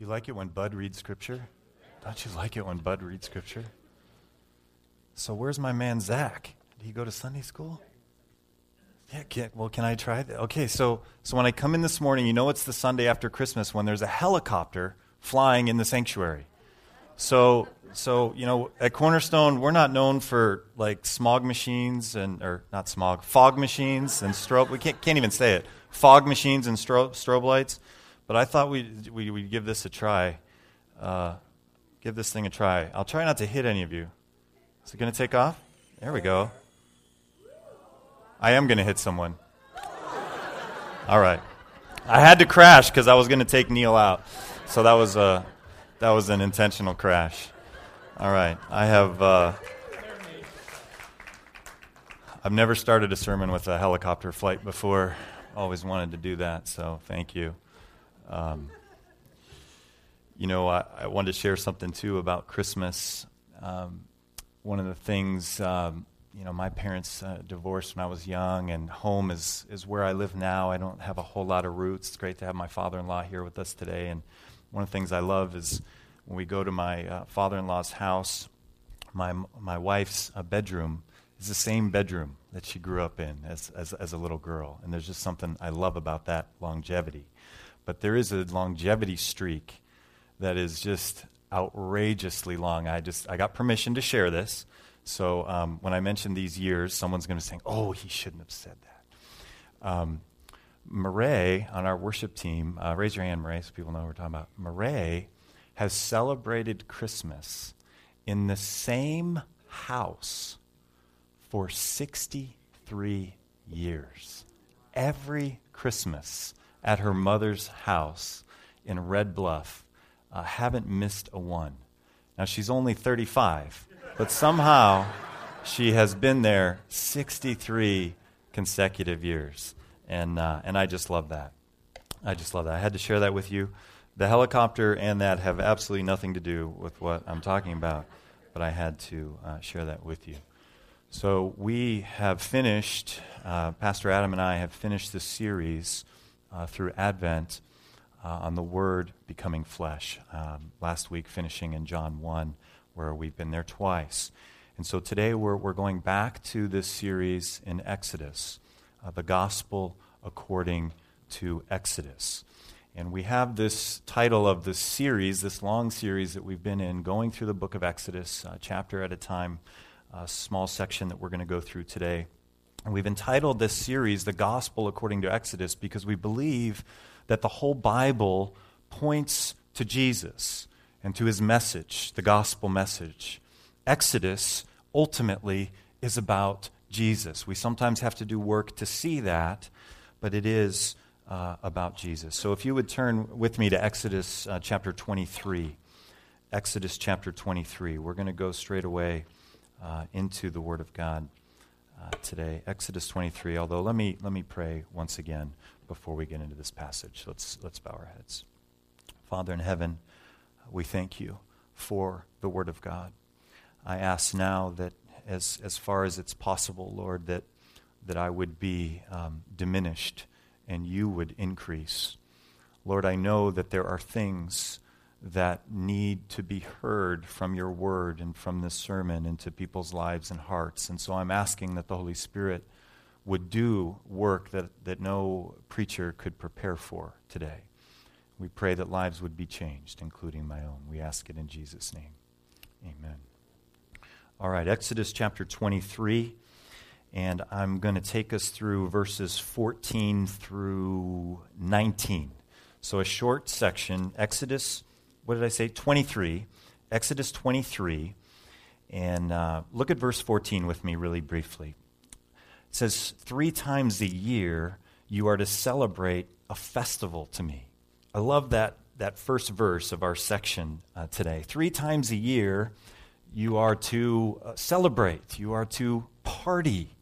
Do you like it when Bud reads scripture? Don't you like it when Bud reads scripture? So, where's my man Zach? Did he go to Sunday school? Yeah, can, well, can I try that? Okay, so, so when I come in this morning, you know it's the Sunday after Christmas when there's a helicopter flying in the sanctuary. So, so you know, at Cornerstone, we're not known for like smog machines and, or not smog, fog machines and strobe. We can't, can't even say it. Fog machines and strobe, strobe lights. But I thought we'd, we, would give this a try. Uh, give this thing a try. I'll try not to hit any of you. Is it going to take off? There we go. I am going to hit someone. All right. I had to crash because I was going to take Neil out. So that was, a, that was an intentional crash. All right. I have. Uh, I've never started a sermon with a helicopter flight before. Always wanted to do that, so thank you. Um, you know, I, I, wanted to share something too about Christmas. Um, one of the things, um, you know, my parents uh, divorced when I was young, and home is, is where I live now. I don't have a whole lot of roots. It's great to have my father in law here with us today. And one of the things I love is when we go to my uh, father in law's house, my, my wife's uh, bedroom is the same bedroom that she grew up in as, as, as a little girl. And there's just something I love about that longevity. But there is a longevity streak that is just outrageously long. I just I got permission to share this. So um, when I mention these years, someone's going to say, "Oh, he shouldn't have said that." Um, Murray on our worship team, uh, raise your hand, Murray, so people know what we're talking about. Murray has celebrated Christmas in the same house for 63 years. Every Christmas at her mother's house in Red Bluff. Uh, haven't missed a one. Now, she's only 35, but somehow she has been there 63 consecutive years. And, uh, and I just love that. I just love that. I had to share that with you. The helicopter and that have absolutely nothing to do with what I'm talking about, but I had to uh, share that with you. So, we have finished, uh, Pastor Adam and I have finished this series uh, through Advent uh, on the Word becoming flesh. Um, last week, finishing in John 1, where we've been there twice. And so today we're, we're going back to this series in Exodus, uh, the Gospel according to Exodus. And we have this title of this series, this long series that we've been in, going through the book of Exodus, uh, chapter at a time, a small section that we're going to go through today. And we've entitled this series The Gospel According to Exodus because we believe that the whole Bible points to Jesus and to his message, the gospel message. Exodus ultimately is about Jesus. We sometimes have to do work to see that, but it is uh, about Jesus. So if you would turn with me to Exodus uh, chapter 23. Exodus chapter 23. We're going to go straight away uh, into the Word of God today, Exodus 23. Although, let me, let me pray once again before we get into this passage. Let's, let's bow our heads. Father in heaven, we thank you for the Word of God. I ask now that, as, as far as it's possible, Lord, that, that I would be um, diminished and you would increase. Lord, I know that there are things that need to be heard from your word and from this sermon into people's lives and hearts. And so I'm asking that the Holy Spirit would do work that, that no preacher could prepare for today. We pray that lives would be changed, including my own. We ask it in Jesus' name. Amen. All right, Exodus chapter 23. And I'm going to take us through verses 14 through 19. So, a short section, Exodus what did I say? 23. Exodus 23. And uh, look at verse 14 with me really briefly. It says, Three times a year you are to celebrate a festival to me. I love that, that first verse of our section uh, today. Three times a year you are to uh, celebrate, you are to party.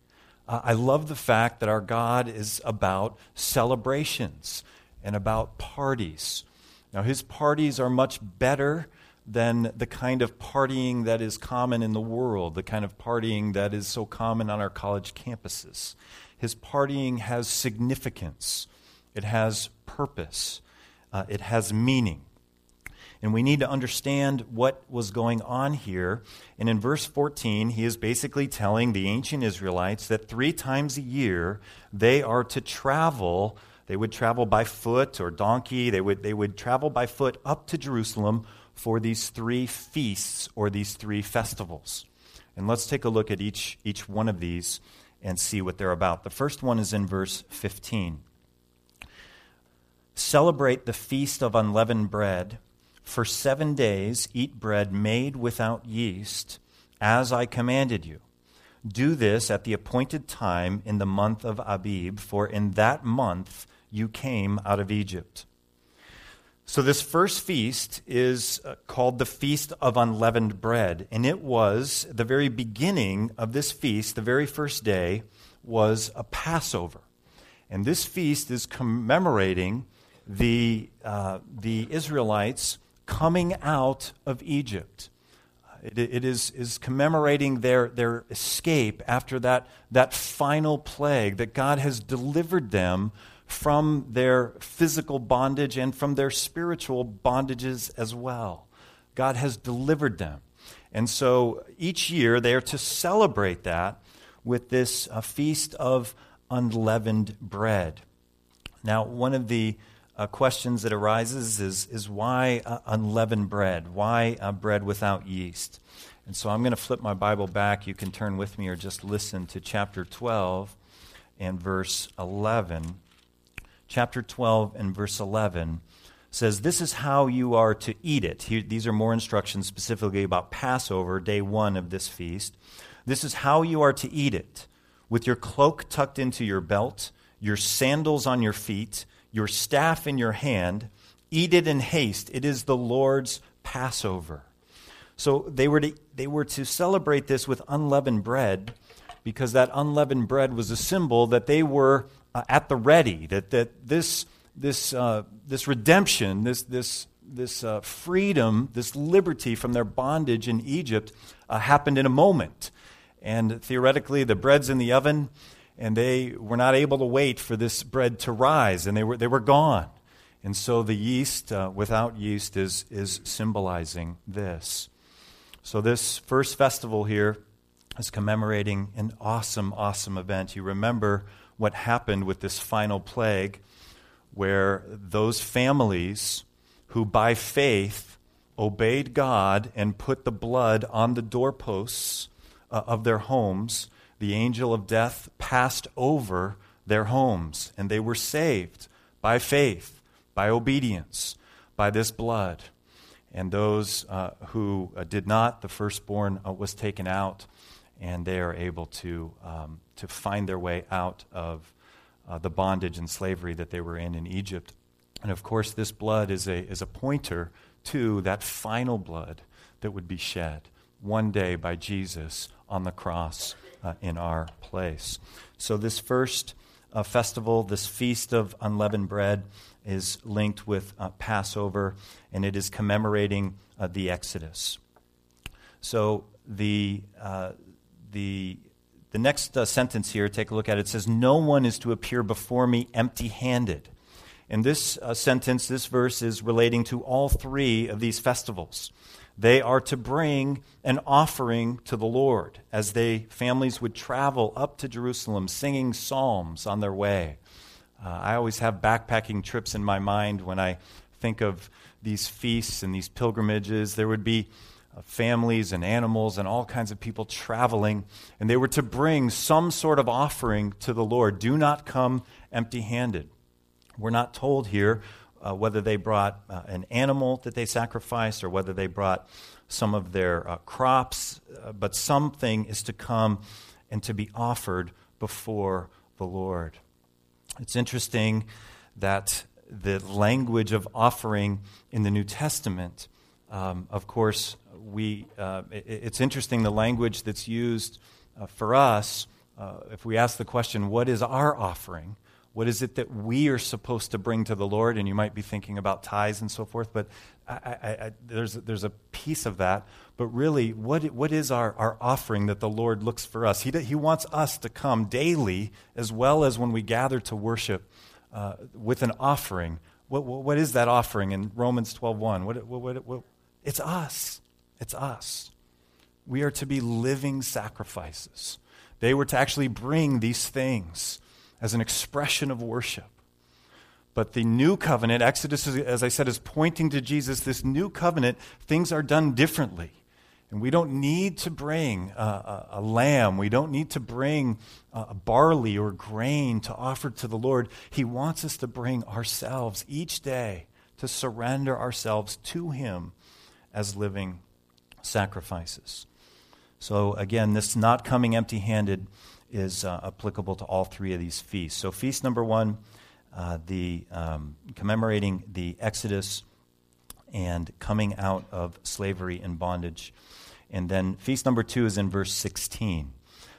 Uh, I love the fact that our God is about celebrations and about parties. Now, his parties are much better than the kind of partying that is common in the world, the kind of partying that is so common on our college campuses. His partying has significance, it has purpose, uh, it has meaning. And we need to understand what was going on here. And in verse 14, he is basically telling the ancient Israelites that three times a year they are to travel. They would travel by foot or donkey. They would, they would travel by foot up to Jerusalem for these three feasts or these three festivals. And let's take a look at each, each one of these and see what they're about. The first one is in verse 15. Celebrate the feast of unleavened bread. For seven days eat bread made without yeast, as I commanded you. Do this at the appointed time in the month of Abib, for in that month you came out of Egypt. So, this first feast is uh, called the Feast of Unleavened Bread. And it was the very beginning of this feast, the very first day, was a Passover. And this feast is commemorating the, uh, the Israelites coming out of Egypt. It, it is, is commemorating their, their escape after that, that final plague that God has delivered them from their physical bondage and from their spiritual bondages as well. God has delivered them. And so each year they are to celebrate that with this uh, feast of unleavened bread. Now, one of the uh, questions that arises is, is why uh, unleavened bread? Why uh, bread without yeast? And so I'm going to flip my Bible back. You can turn with me or just listen to chapter 12 and verse 11 chapter 12 and verse 11 says, This is how you are to eat it. Here, these are more instructions specifically about Passover, day one of this feast. This is how you are to eat it with your cloak tucked into your belt, your sandals on your feet, your staff in your hand. Eat it in haste. It is the Lord's Passover. So they were to, they were to celebrate this with unleavened bread because that unleavened bread was a symbol that they were uh, at the ready, that, that this, this, uh, this redemption, this, this, this uh, freedom, this liberty from their bondage in Egypt uh, happened in a moment. And theoretically, the bread's in the oven, and they were not able to wait for this bread to rise, and they were, they were gone. And so the yeast, uh, without yeast, is, is symbolizing this. So, this first festival here is commemorating an awesome, awesome event. You remember what happened with this final plague, where those families who by faith obeyed God and put the blood on the doorposts uh, of their homes, the angel of death passed over their homes, and they were saved by faith, by obedience, by this blood. And those uh, who uh, did not, the firstborn uh, was taken out and they are able to, um, to find their way out of uh, the bondage and slavery that they were in in Egypt. And of course, this blood is a, is a pointer to that final blood that would be shed one day by Jesus on the cross uh, in our place. So, this first uh, festival, this feast of unleavened bread, is linked with uh, Passover, and it is commemorating uh, the Exodus. So, the, uh, the, the next uh, sentence here, take a look at it, it says, No one is to appear before me empty handed. And this uh, sentence, this verse, is relating to all three of these festivals. They are to bring an offering to the Lord as they families would travel up to Jerusalem singing psalms on their way. Uh, I always have backpacking trips in my mind when I think of these feasts and these pilgrimages. There would be families and animals and all kinds of people traveling, and they were to bring some sort of offering to the Lord. Do not come empty handed. We're not told here uh, whether they brought uh, an animal that they sacrificed or whether they brought some of their uh, crops, uh, but something is to come and to be offered before the Lord. It's interesting that the language of offering in the New Testament, um, of course, we, uh, it, it's interesting the language that's used uh, for us. Uh, if we ask the question, what is our offering? What is it that we are supposed to bring to the Lord? And you might be thinking about tithes and so forth, but I, I, I, there's, there's a piece of that. But really, what, what is our, our offering that the Lord looks for us? He, he wants us to come daily, as well as when we gather to worship, uh, with an offering What, what, what is that offering in Romans 12.1? What, what, what, it's us. It's us. We are to be living sacrifices. They were to actually bring these things as an expression of worship. But the new covenant, Exodus, as I said, is pointing to Jesus. This new covenant, things are done differently. And we don't need to bring a, a, a lamb. We don't need to bring a barley or grain to offer to the Lord. He wants us to bring ourselves each day to surrender ourselves to Him as living sacrifices. So, again, this not coming empty handed is uh, applicable to all three of these feasts. So, feast number one, uh, the um, commemorating the Exodus and coming out of slavery and bondage. And then feast number two is in verse 16.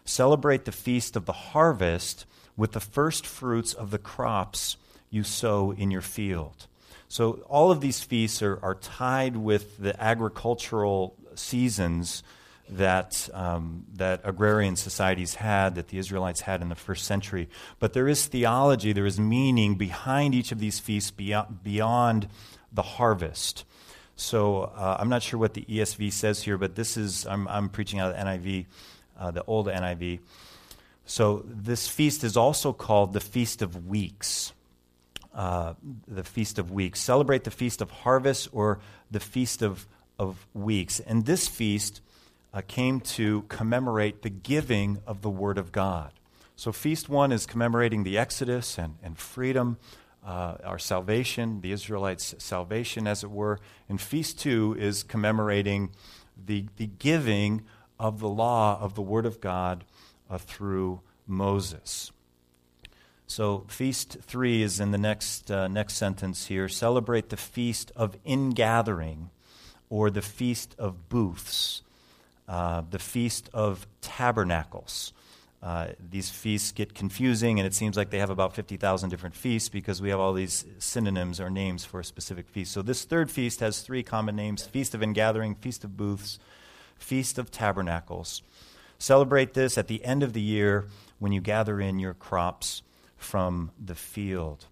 Celebrate the feast of the harvest with the first fruits of the crops you sow in your field. So all of these feasts are, are tied with the agricultural seasons that, um, that agrarian societies had, that the Israelites had in the first century. But there is theology, there is meaning behind each of these feasts beyond, beyond the harvest. So uh, I'm not sure what the ESV says here, but this is, I'm, I'm preaching out of the NIV, uh, the old NIV. So this feast is also called the Feast of Weeks. Uh, the Feast of Weeks. Celebrate the Feast of Harvest or the Feast of, of Weeks. And this feast uh, came to commemorate the giving of the Word of God. So, Feast 1 is commemorating the Exodus and, and freedom uh, our salvation, the Israelites' salvation, as it were. And Feast 2 is commemorating the, the giving of the law of the Word of God uh, through Moses. So, Feast 3 is in the next, uh, next sentence here. Celebrate the Feast of Ingathering, or the Feast of Booths, uh, the Feast of Tabernacles. Uh, these feasts get confusing, and it seems like they have about 50,000 different feasts because we have all these synonyms or names for a specific feast. So, this third feast has three common names Feast of Ingathering, Feast of Booths, Feast of Tabernacles. Celebrate this at the end of the year when you gather in your crops from the field.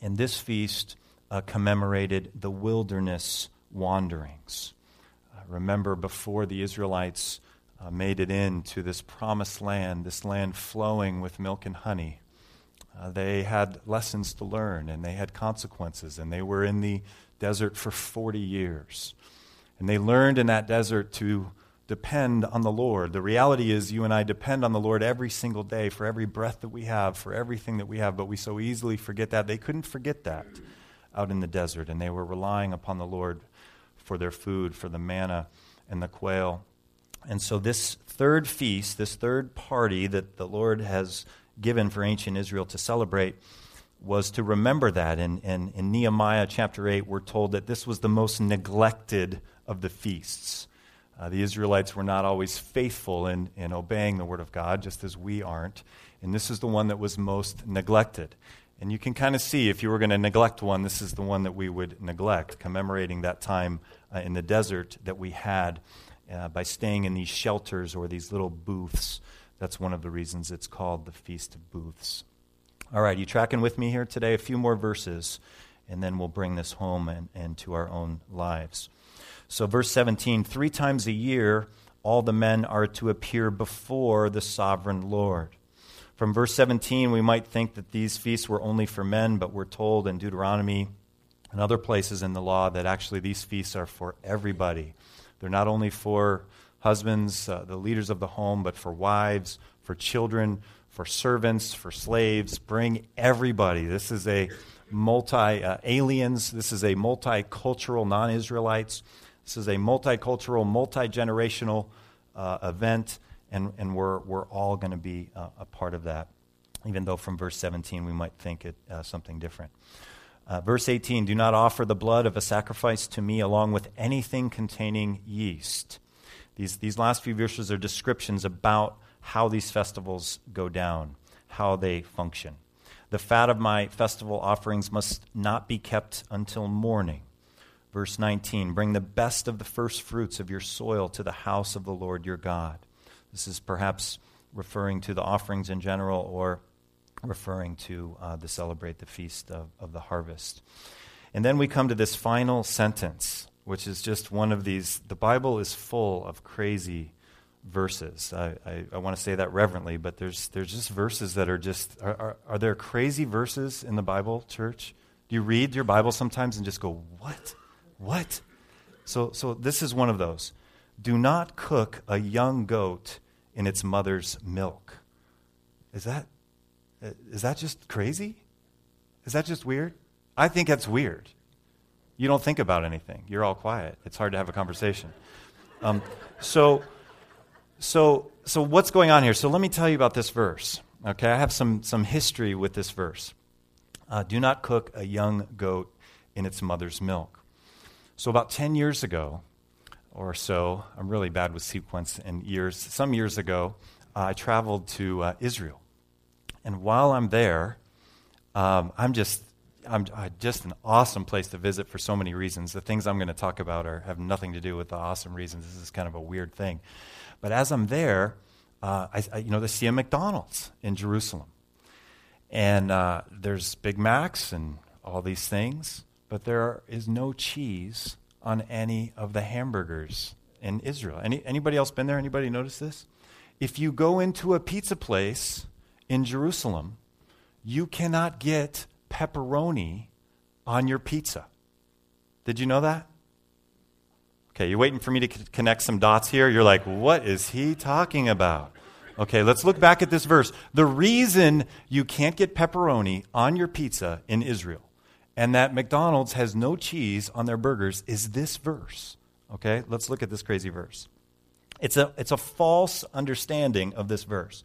And this feast uh, commemorated the wilderness wanderings. Uh, remember, before the Israelites uh, made it into this promised land, this land flowing with milk and honey. Uh, they had lessons to learn and they had consequences, and they were in the desert for 40 years. And they learned in that desert to depend on the Lord. The reality is, you and I depend on the Lord every single day for every breath that we have, for everything that we have, but we so easily forget that. They couldn't forget that out in the desert, and they were relying upon the Lord for their food, for the manna and the quail. And so, this third feast, this third party that the Lord has given for ancient Israel to celebrate, was to remember that. And, and in Nehemiah chapter 8, we're told that this was the most neglected of the feasts. Uh, the Israelites were not always faithful in, in obeying the word of God, just as we aren't. And this is the one that was most neglected. And you can kind of see if you were going to neglect one, this is the one that we would neglect, commemorating that time uh, in the desert that we had uh, by staying in these shelters or these little booths. That's one of the reasons it's called the Feast of Booths. All right, you tracking with me here today? A few more verses, and then we'll bring this home and, and to our own lives. So, verse 17 three times a year, all the men are to appear before the sovereign Lord. From verse 17, we might think that these feasts were only for men, but we're told in Deuteronomy and other places in the law that actually these feasts are for everybody. They're not only for husbands, uh, the leaders of the home, but for wives, for children, for servants, for slaves. Bring everybody. This is a multi uh, aliens. This is a multicultural non Israelites. This is a multicultural, multi generational uh, event, and, and we're, we're all going to be uh, a part of that, even though from verse 17 we might think it uh, something different. Uh, verse 18 Do not offer the blood of a sacrifice to me along with anything containing yeast. These, these last few verses are descriptions about how these festivals go down, how they function. The fat of my festival offerings must not be kept until morning. Verse 19 Bring the best of the first fruits of your soil to the house of the Lord your God. This is perhaps referring to the offerings in general or referring to uh, the celebrate the feast of, of the harvest. And then we come to this final sentence, which is just one of these. The Bible is full of crazy verses. I, I, I want to say that reverently, but there's, there's just verses that are just. Are, are, are there crazy verses in the Bible, church? Do you read your Bible sometimes and just go, what? What? So, so this is one of those. Do not cook a young goat in its mother's milk. Is that, is that just crazy? Is that just weird? I think that's weird. You don't think about anything. You're all quiet. It's hard to have a conversation. Um, so, so, so what's going on here? So let me tell you about this verse. Okay, I have some, some history with this verse. Uh, do not cook a young goat in its mother's milk. So, about 10 years ago or so, I'm really bad with sequence and years. Some years ago, uh, I traveled to uh, Israel. And while I'm there, um, I'm just I'm uh, just an awesome place to visit for so many reasons. The things I'm going to talk about are, have nothing to do with the awesome reasons. This is kind of a weird thing. But as I'm there, uh, I, I, you know, they see a McDonald's in Jerusalem. And uh, there's Big Macs and all these things, but there is no cheese on any of the hamburgers in Israel. Any, anybody else been there? Anybody notice this? If you go into a pizza place in Jerusalem, you cannot get pepperoni on your pizza. Did you know that? Okay, you're waiting for me to connect some dots here. You're like, what is he talking about? Okay, let's look back at this verse. The reason you can't get pepperoni on your pizza in Israel and that McDonald's has no cheese on their burgers is this verse. Okay, let's look at this crazy verse. It's a, it's a false understanding of this verse.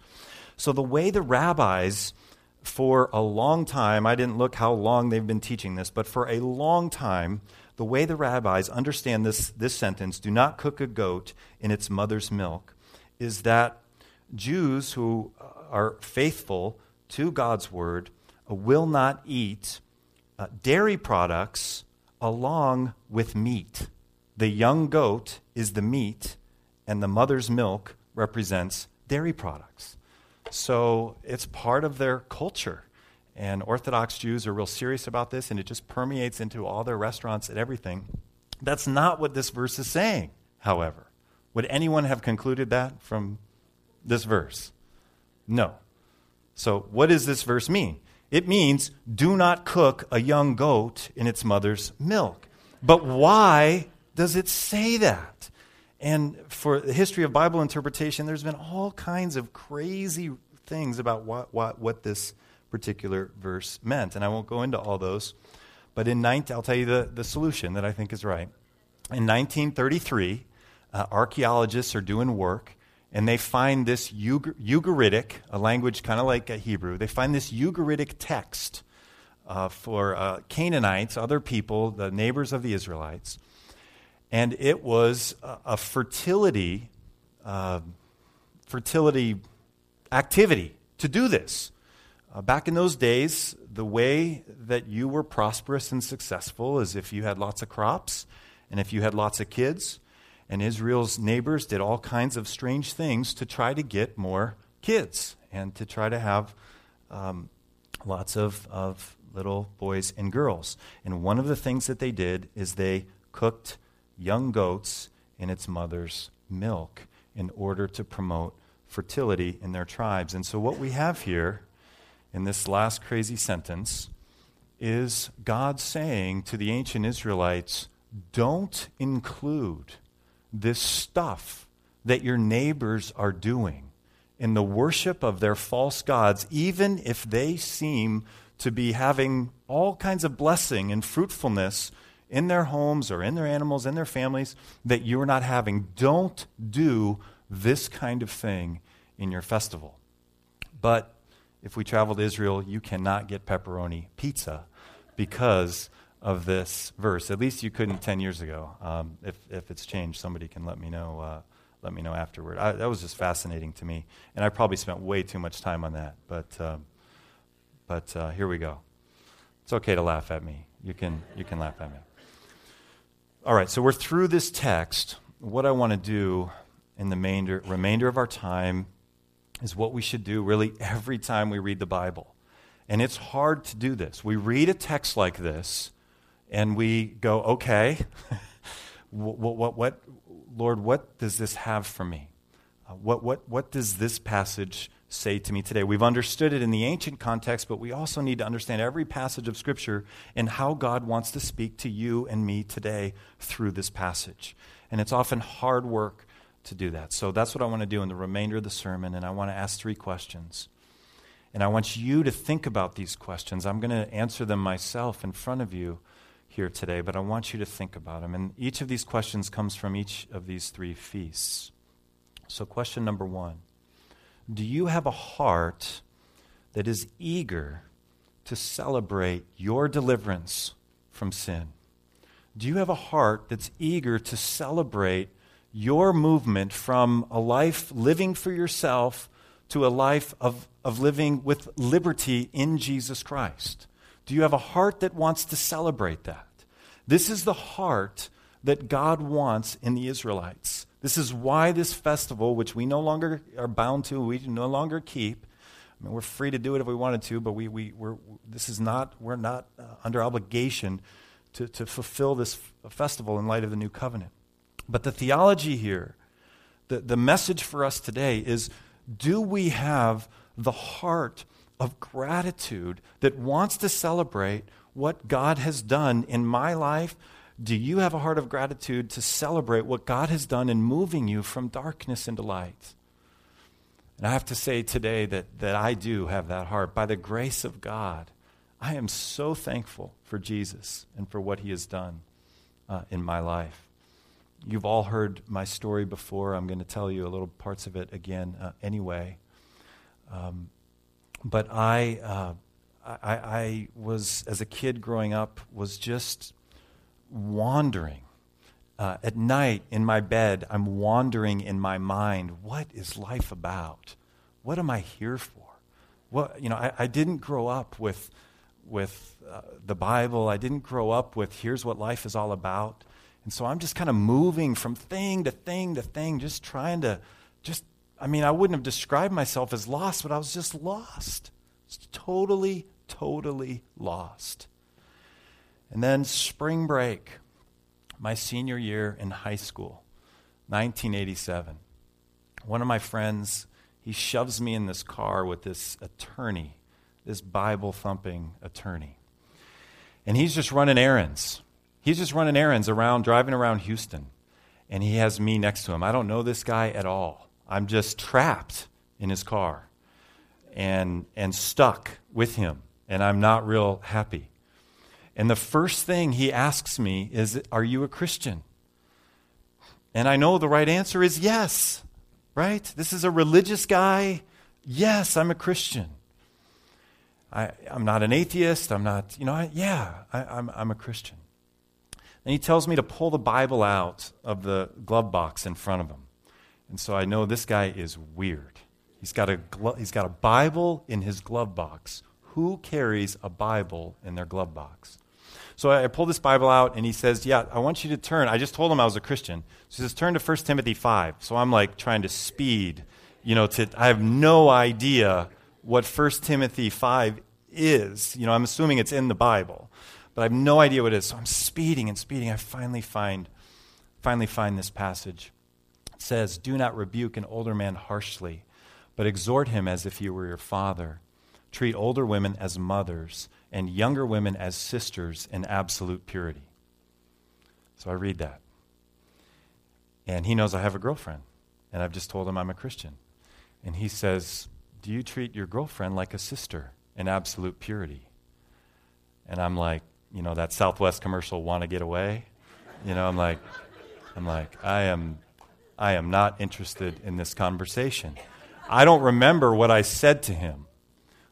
So, the way the rabbis, for a long time, I didn't look how long they've been teaching this, but for a long time, the way the rabbis understand this, this sentence, do not cook a goat in its mother's milk, is that Jews who are faithful to God's word will not eat uh, dairy products along with meat. The young goat is the meat, and the mother's milk represents dairy products. So it's part of their culture. And Orthodox Jews are real serious about this, and it just permeates into all their restaurants and everything. That's not what this verse is saying, however. Would anyone have concluded that from this verse? No. So, what does this verse mean? It means do not cook a young goat in its mother's milk. But why does it say that? And for the history of Bible interpretation, there's been all kinds of crazy things about what, what, what this particular verse meant. And I won't go into all those. But in 19, I'll tell you the, the solution that I think is right. In 1933, uh, archaeologists are doing work and they find this Ugaritic, a language kind of like a Hebrew, they find this Ugaritic text uh, for uh, Canaanites, other people, the neighbors of the Israelites. And it was a, fertility, uh, fertility activity to do this. Uh, back in those days, the way that you were prosperous and successful is if you had lots of crops and if you had lots of kids and Israel's neighbors did all kinds of strange things to try to get more kids and to try to have um, lots of, of little boys and girls. And one of the things that they did is they cooked young goats in its mother's milk in order to promote fertility in their tribes. And so, what we have here in this last crazy sentence is God saying to the ancient Israelites, don't include this stuff that your neighbors are doing in the worship of their false gods, even if they seem to be having all kinds of blessing and fruitfulness in their homes or in their animals, in their families, that you're not having. Don't do this kind of thing in your festival. But if we travel to Israel, you cannot get pepperoni pizza because of this verse. At least you couldn't 10 years ago. Um, if, if it's changed, somebody can let me know, uh, let me know afterward. I, that was just fascinating to me. And I probably spent way too much time on that. But, um, but uh, here we go. It's okay to laugh at me. You can, you can laugh at me. All right, so we're through this text. What I want to do in the remainder, remainder of our time is what we should do really every time we read the Bible. And it's hard to do this. We read a text like this and we go, okay, what, what, what, Lord, what does this have for me? Uh, what, what, what does this passage say to me today? We've understood it in the ancient context, but we also need to understand every passage of Scripture and how God wants to speak to you and me today through this passage. And it's often hard work to do that. So that's what I want to do in the remainder of the sermon, and I want to ask three questions. And I want you to think about these questions. I'm going to answer them myself in front of you here today, but I want you to think about them. And each of these questions comes from each of these three feasts. So, question number one Do you have a heart that is eager to celebrate your deliverance from sin? Do you have a heart that's eager to celebrate your movement from a life living for yourself to a life of, of living with liberty in Jesus Christ? Do you have a heart that wants to celebrate that? This is the heart that God wants in the Israelites. This is why this festival, which we no longer are bound to, we no longer keep. I mean, we're free to do it if we wanted to, but we, we, we're, this is not, we're not uh, under obligation to, to fulfill this f- festival in light of the new covenant. But the theology here, the, the message for us today is do we have the heart of gratitude that wants to celebrate what God has done in my life? Do you have a heart of gratitude to celebrate what God has done in moving you from darkness into light? And I have to say today that, that I do have that heart. By the grace of God, I am so thankful for Jesus and for what he has done uh, in my life. You've all heard my story before. I'm going to tell you a little parts of it again uh, anyway. Um, but I, uh, I, I was, as a kid growing up, was just wandering. Uh, at night in my bed, I'm wandering in my mind. What is life about? What am I here for? What, you know, I, I didn't grow up with, with uh, the Bible. I didn't grow up with here's what life is all about. And so I'm just kind of moving from thing to thing to thing, just trying to, just, I mean, I wouldn't have described myself as lost, but I was just lost. Just totally, totally lost. And then spring break, my senior year in high school, 1987. One of my friends, he shoves me in this car with this attorney, this Bible thumping attorney. And he's just running errands. He's just running errands around, driving around Houston. And he has me next to him. I don't know this guy at all. I'm just trapped in his car and, and stuck with him. And I'm not real happy. And the first thing he asks me is, Are you a Christian? And I know the right answer is yes, right? This is a religious guy. Yes, I'm a Christian. I, am not an atheist. I'm not, you know, I, yeah, I, I'm, I'm a Christian. And he tells me to pull the Bible out of the glove box in front of him. And so I know this guy is weird. He's got a, glo- he's got a Bible in his glove box. Who carries a Bible in their glove box? So I pull this Bible out, and he says, Yeah, I want you to turn. I just told him I was a Christian. So he says, Turn to 1 Timothy 5. So I'm like trying to speed, you know, to, I have no idea what 1 Timothy 5 is. You know, I'm assuming it's in the Bible but I have no idea what it is. So I'm speeding and speeding. I finally find, finally find this passage. It says, Do not rebuke an older man harshly, but exhort him as if he were your father. Treat older women as mothers, and younger women as sisters in absolute purity. So I read that. And he knows I have a girlfriend, and I've just told him I'm a Christian. And he says, Do you treat your girlfriend like a sister in absolute purity? And I'm like, you know, that Southwest commercial, want to get away. You know, I'm like, I'm like, I am, I am not interested in this conversation. I don't remember what I said to him.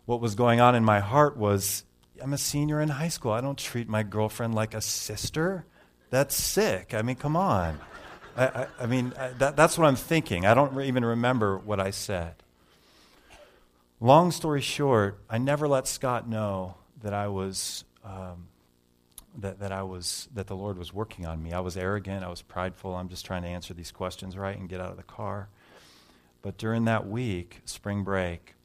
What was going on in my heart was, I'm a senior in high school. I don't treat my girlfriend like a sister. That's sick. I mean, come on. I, I, I mean, I, that, that's what I'm thinking. I don't even remember what I said. Long story short, I never let Scott know that I was um, that, that I was that the Lord was working on me. I was arrogant, I was prideful. I'm just trying to answer these questions right and get out of the car. But during that week, spring break,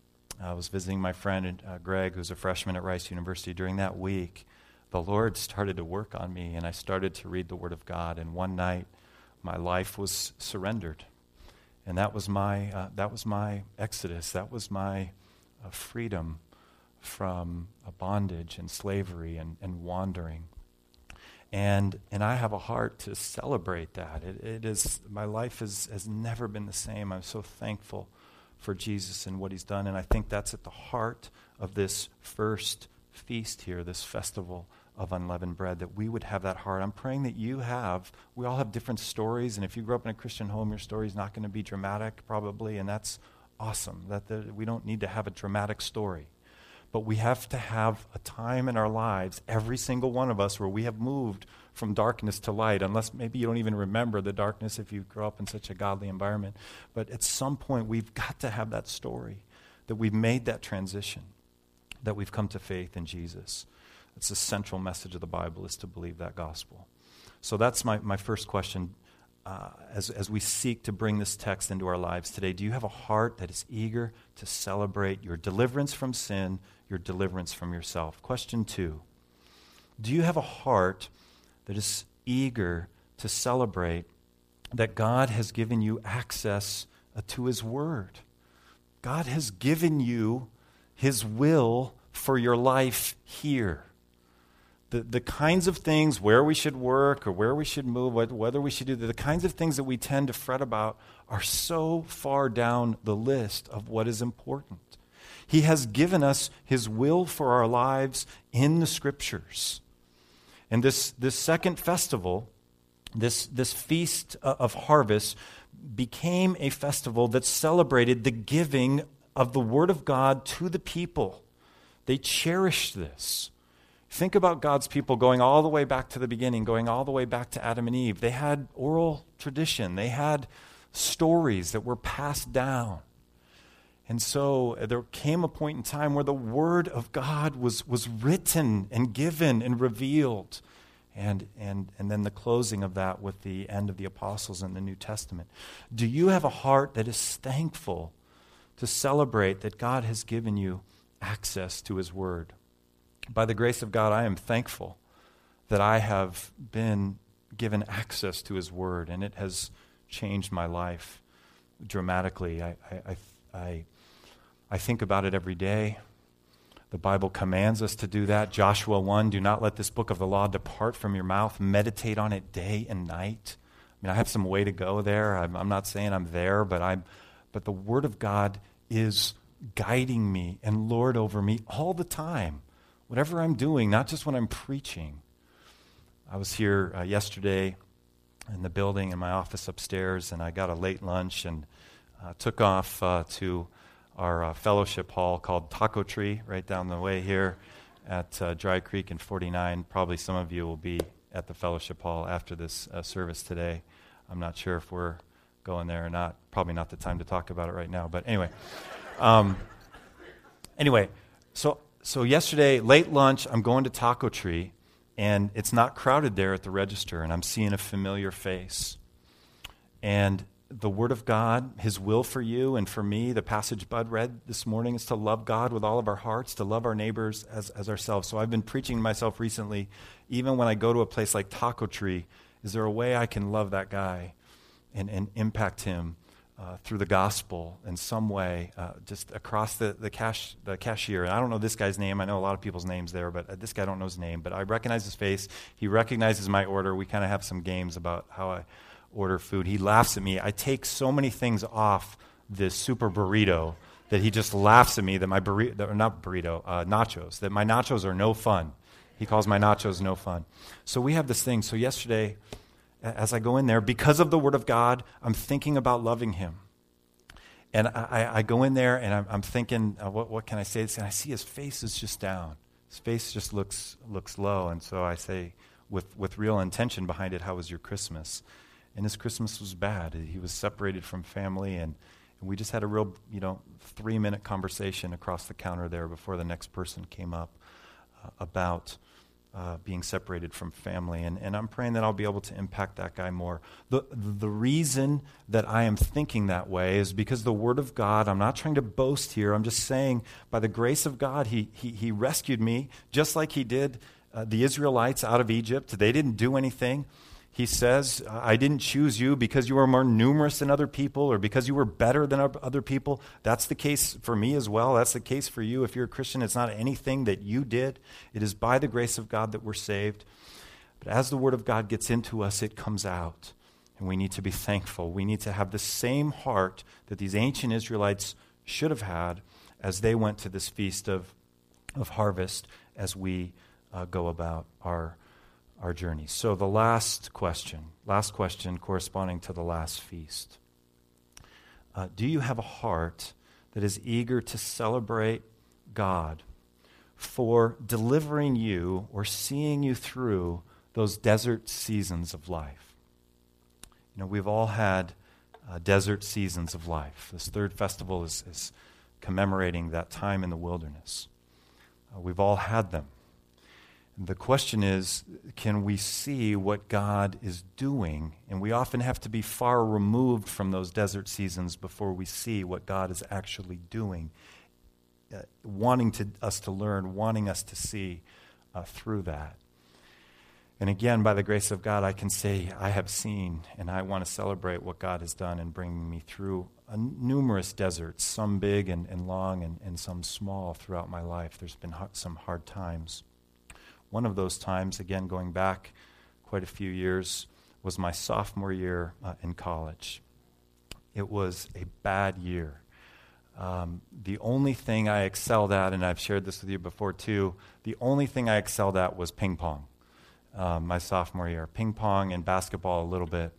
I was visiting my friend uh, Greg, who's a freshman at Rice University. During that week, the Lord started to work on me, and I started to read the Word of God. And one night, my life was surrendered, and that was my uh, that was my exodus. That was my uh, freedom from bondage and slavery and, and wandering. And, and I have a heart to celebrate that. It, it is, my life is, has never been the same. I'm so thankful for Jesus and what he's done. And I think that's at the heart of this first feast here, this festival of unleavened bread, that we would have that heart. I'm praying that you have. We all have different stories. And if you grew up in a Christian home, your story is not going to be dramatic, probably. And that's awesome. That the, we don't need to have a dramatic story. But we have to have a time in our lives, every single one of us, where we have moved from darkness to light, unless maybe you don't even remember the darkness if you grew up in such a godly environment. But at some point, we've got to have that story that we've made that transition, that we've come to faith in Jesus. It's the central message of the Bible is to believe that gospel. So that's my, my first question uh, as, as we seek to bring this text into our lives today, do you have a heart that is eager to celebrate your deliverance from sin, your deliverance from yourself? Question two Do you have a heart that is eager to celebrate that God has given you access to His Word? God has given you His will for your life here the, the kinds of things where we should work or where we should move, whether we should do the kinds of things that we tend to fret about are so far down the list of what is important. He has given us His will for our lives in the Scriptures. And this, this second festival, this, this feast of harvest, became a festival that celebrated the giving of the Word of God to the people. They cherished this. Think about God's people going all the way back to the beginning, going all the way back to Adam and Eve. They had oral tradition, they had stories that were passed down. And so uh, there came a point in time where the Word of God was, was written and given and revealed. And, and, and then the closing of that with the end of the apostles in the New Testament. Do you have a heart that is thankful to celebrate that God has given you access to His Word? by the grace of God, I am thankful that I have been given access to His Word, and it has changed my life dramatically. I, I, I, I think about it every day. The Bible commands us to do that. Joshua 1 Do not let this book of the law depart from your mouth. Meditate on it day and night. I mean, I have some way to go there. I'm, I'm not saying I'm there, but, I'm, but the Word of God is guiding me and Lord over me all the time whatever I'm doing, not just when I'm preaching. I was here uh, yesterday in the building in my office upstairs, and I got a late lunch and uh, took off uh, to our uh, fellowship hall called Taco Tree right down the way here at uh, Dry Creek and 49. Probably some of you will be at the fellowship hall after this uh, service today. I'm not sure if we're going there or not. Probably not the time to talk about it right now, but anyway. Um, anyway, so so yesterday, late lunch, I'm going to Taco Tree, and it's not crowded there at the register, and I'm seeing a familiar face. And the Word of God, His will for you and for me, the passage Bud read this morning is to love God with all of our hearts, to love our neighbors as, as ourselves. So I've been preaching to myself recently, even when I go to a place like Taco Tree, is there a way I can love that guy and, and impact him uh, through the gospel in some way, uh, just across the, the, cash, the cashier. And I don't know this guy's name. I know a lot of people's names there, but uh, this guy I don't know his name. But I recognize his face. He recognizes my order. We kind of have some games about how I order food. He laughs at me. I take so many things off this super burrito that he just laughs at me that my burrito, not burrito, uh, nachos, that my nachos are no fun. He calls my nachos no fun. So we have this thing. So yesterday, as I go in there, because of the Word of God, I'm thinking about loving Him. And I, I go in there and I'm, I'm thinking, uh, what, what can I say? And I see his face is just down. His face just looks, looks low. And so I say, with, with real intention behind it, How was your Christmas? And his Christmas was bad. He was separated from family, and, and we just had a real, you know, three minute conversation across the counter there before the next person came up uh, about uh, being separated from family. And, and I'm praying that I'll be able to impact that guy more. The, the reason that I am thinking that way is because the Word of God, I'm not trying to boast here, I'm just saying by the grace of God, He, he, he rescued me just like He did uh, the Israelites out of Egypt. They didn't do anything. He says, I didn't choose you because you were more numerous than other people or because you were better than other people. That's the case for me as well. That's the case for you. If you're a Christian, it's not anything that you did, it is by the grace of God that we're saved. But as the Word of God gets into us, it comes out. And we need to be thankful. We need to have the same heart that these ancient Israelites should have had as they went to this feast of, of harvest as we uh, go about our our journey. So, the last question, last question corresponding to the last feast. Uh, do you have a heart that is eager to celebrate God for delivering you or seeing you through those desert seasons of life? You know, we've all had uh, desert seasons of life. This third festival is, is commemorating that time in the wilderness. Uh, we've all had them. The question is can we see what God is doing? And we often have to be far removed from those desert seasons before we see what God is actually doing, uh, wanting to, us to learn, wanting us to see uh, through that. And again, by the grace of God, I can say, I have seen, and I want to celebrate what God has done in bringing me through numerous deserts, some big and, and long, and, and some small throughout my life. There's been some hard times. One of those times, again, going back quite a few years, was my sophomore year uh, in college. It was a bad year. Um, the only thing I excelled at, and I've shared this with you before too, the only thing I excelled at was ping pong um, my sophomore year. Ping pong and basketball a little bit.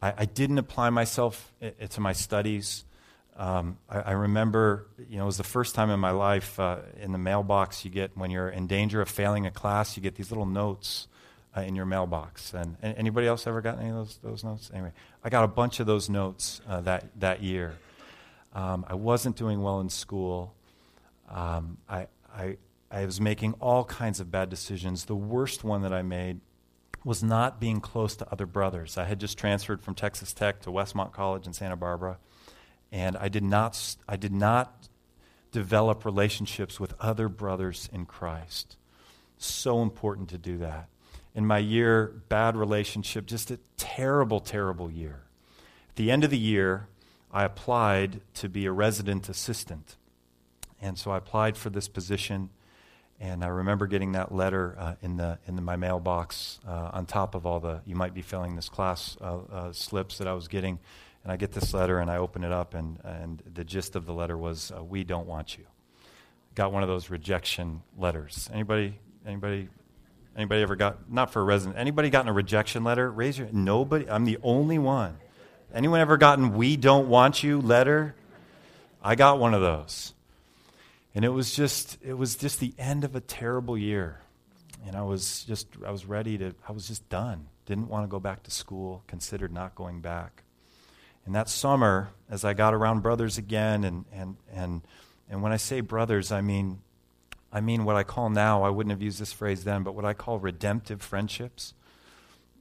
I, I didn't apply myself I- to my studies. Um, I, I, remember, you know, it was the first time in my life uh, in the mailbox you get when you're in danger of failing a class, you get these little notes uh, in your mailbox. And, and, anybody else ever got any of those, those notes? Anyway, I got a bunch of those notes uh, that, that year. Um, I wasn't doing well in school. Um, I, I, I was making all kinds of bad decisions. The worst one that I made was not being close to other brothers. I had just transferred from Texas Tech to Westmont College in Santa Barbara and I did not, I did not develop relationships with other brothers in Christ. So important to do that. In my year, bad relationship, just a terrible, terrible year. At the end of the year, I applied to be a resident assistant. And so I applied for this position, and I remember getting that letter uh, in, the, in the, my mailbox uh, on top of all the, you might be filling this class uh, uh slips that I was getting. And I get this letter and I open it up, and, and the gist of the letter was, uh, "We don't want you." Got one of those rejection letters. Anybody? Anybody? Anybody ever got? Not for a resident. Anybody gotten a rejection letter? Raise your. Nobody. I'm the only one. Anyone ever gotten "We don't want you" letter? I got one of those, and it was just it was just the end of a terrible year, and I was just I was ready to. I was just done. Didn't want to go back to school. Considered not going back. And that summer, as I got around brothers again, and, and, and, and when I say brothers, I mean, I mean what I call now, I wouldn't have used this phrase then, but what I call redemptive friendships.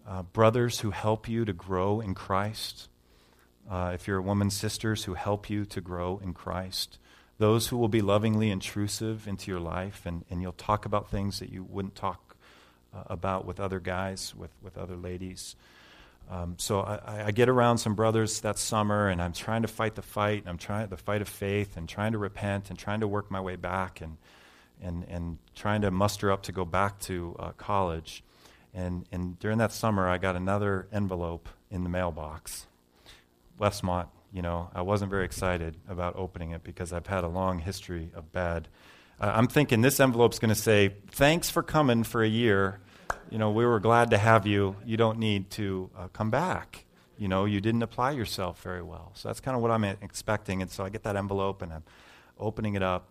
Uh, brothers who help you to grow in Christ. Uh, if you're a woman, sisters who help you to grow in Christ. Those who will be lovingly intrusive into your life, and, and you'll talk about things that you wouldn't talk uh, about with other guys, with, with other ladies. Um, so I, I, get around some brothers that summer, and I'm trying to fight the fight. I'm trying the fight of faith, and trying to repent, and trying to work my way back, and and and trying to muster up to go back to uh, college. And and during that summer, I got another envelope in the mailbox. Westmont, you know, I wasn't very excited about opening it because I've had a long history of bad. Uh, I'm thinking this envelope's going to say, "Thanks for coming for a year." You know, we were glad to have you. You don't need to uh, come back. You know, you didn't apply yourself very well. So that's kind of what I'm expecting. And so I get that envelope and I'm opening it up,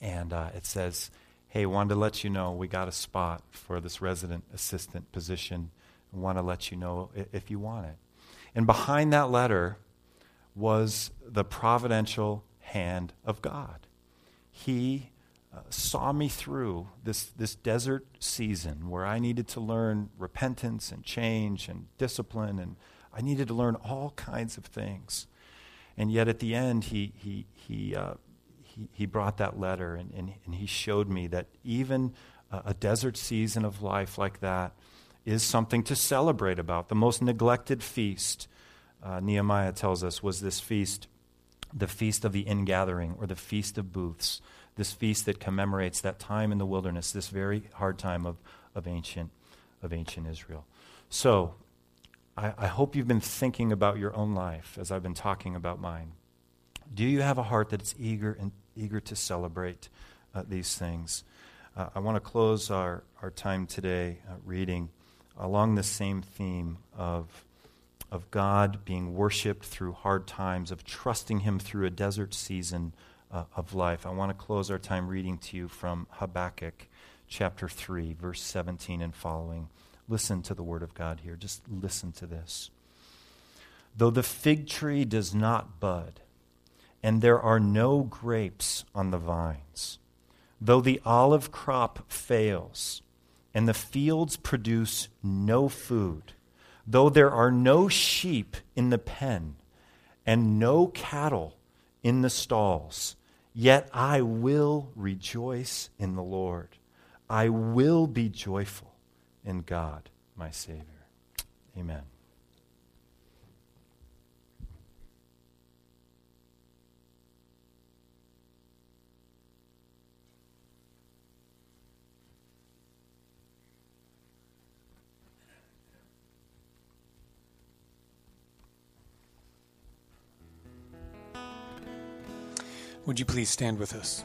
and uh, it says, Hey, wanted to let you know we got a spot for this resident assistant position. Want to let you know if you want it. And behind that letter was the providential hand of God. He uh, saw me through this, this desert season where I needed to learn repentance and change and discipline, and I needed to learn all kinds of things. And yet at the end, he, he, he, uh, he, he, brought that letter and, and, and, he showed me that even a, a desert season of life like that is something to celebrate about. The most neglected feast, uh, Nehemiah tells us, was this feast, the feast of the ingathering or the feast of booths this feast that commemorates that time in the wilderness, this very hard time of, of, ancient, of ancient Israel. So, I, I hope you've been thinking about your own life as I've been talking about mine. Do you have a heart that is eager and eager to celebrate uh, these things? Uh, I want to close our, our time today uh, reading along the same theme of, of God being worshiped through hard times, of trusting Him through a desert season uh, of life. I want to close our time reading to you from Habakkuk chapter 3, verse 17 and following. Listen to the word of God here. Just listen to this. Though the fig tree does not bud, and there are no grapes on the vines, though the olive crop fails, and the fields produce no food, though there are no sheep in the pen, and no cattle in the stalls, Yet I will rejoice in the Lord. I will be joyful in God, my Savior. Amen. Would you please stand with us?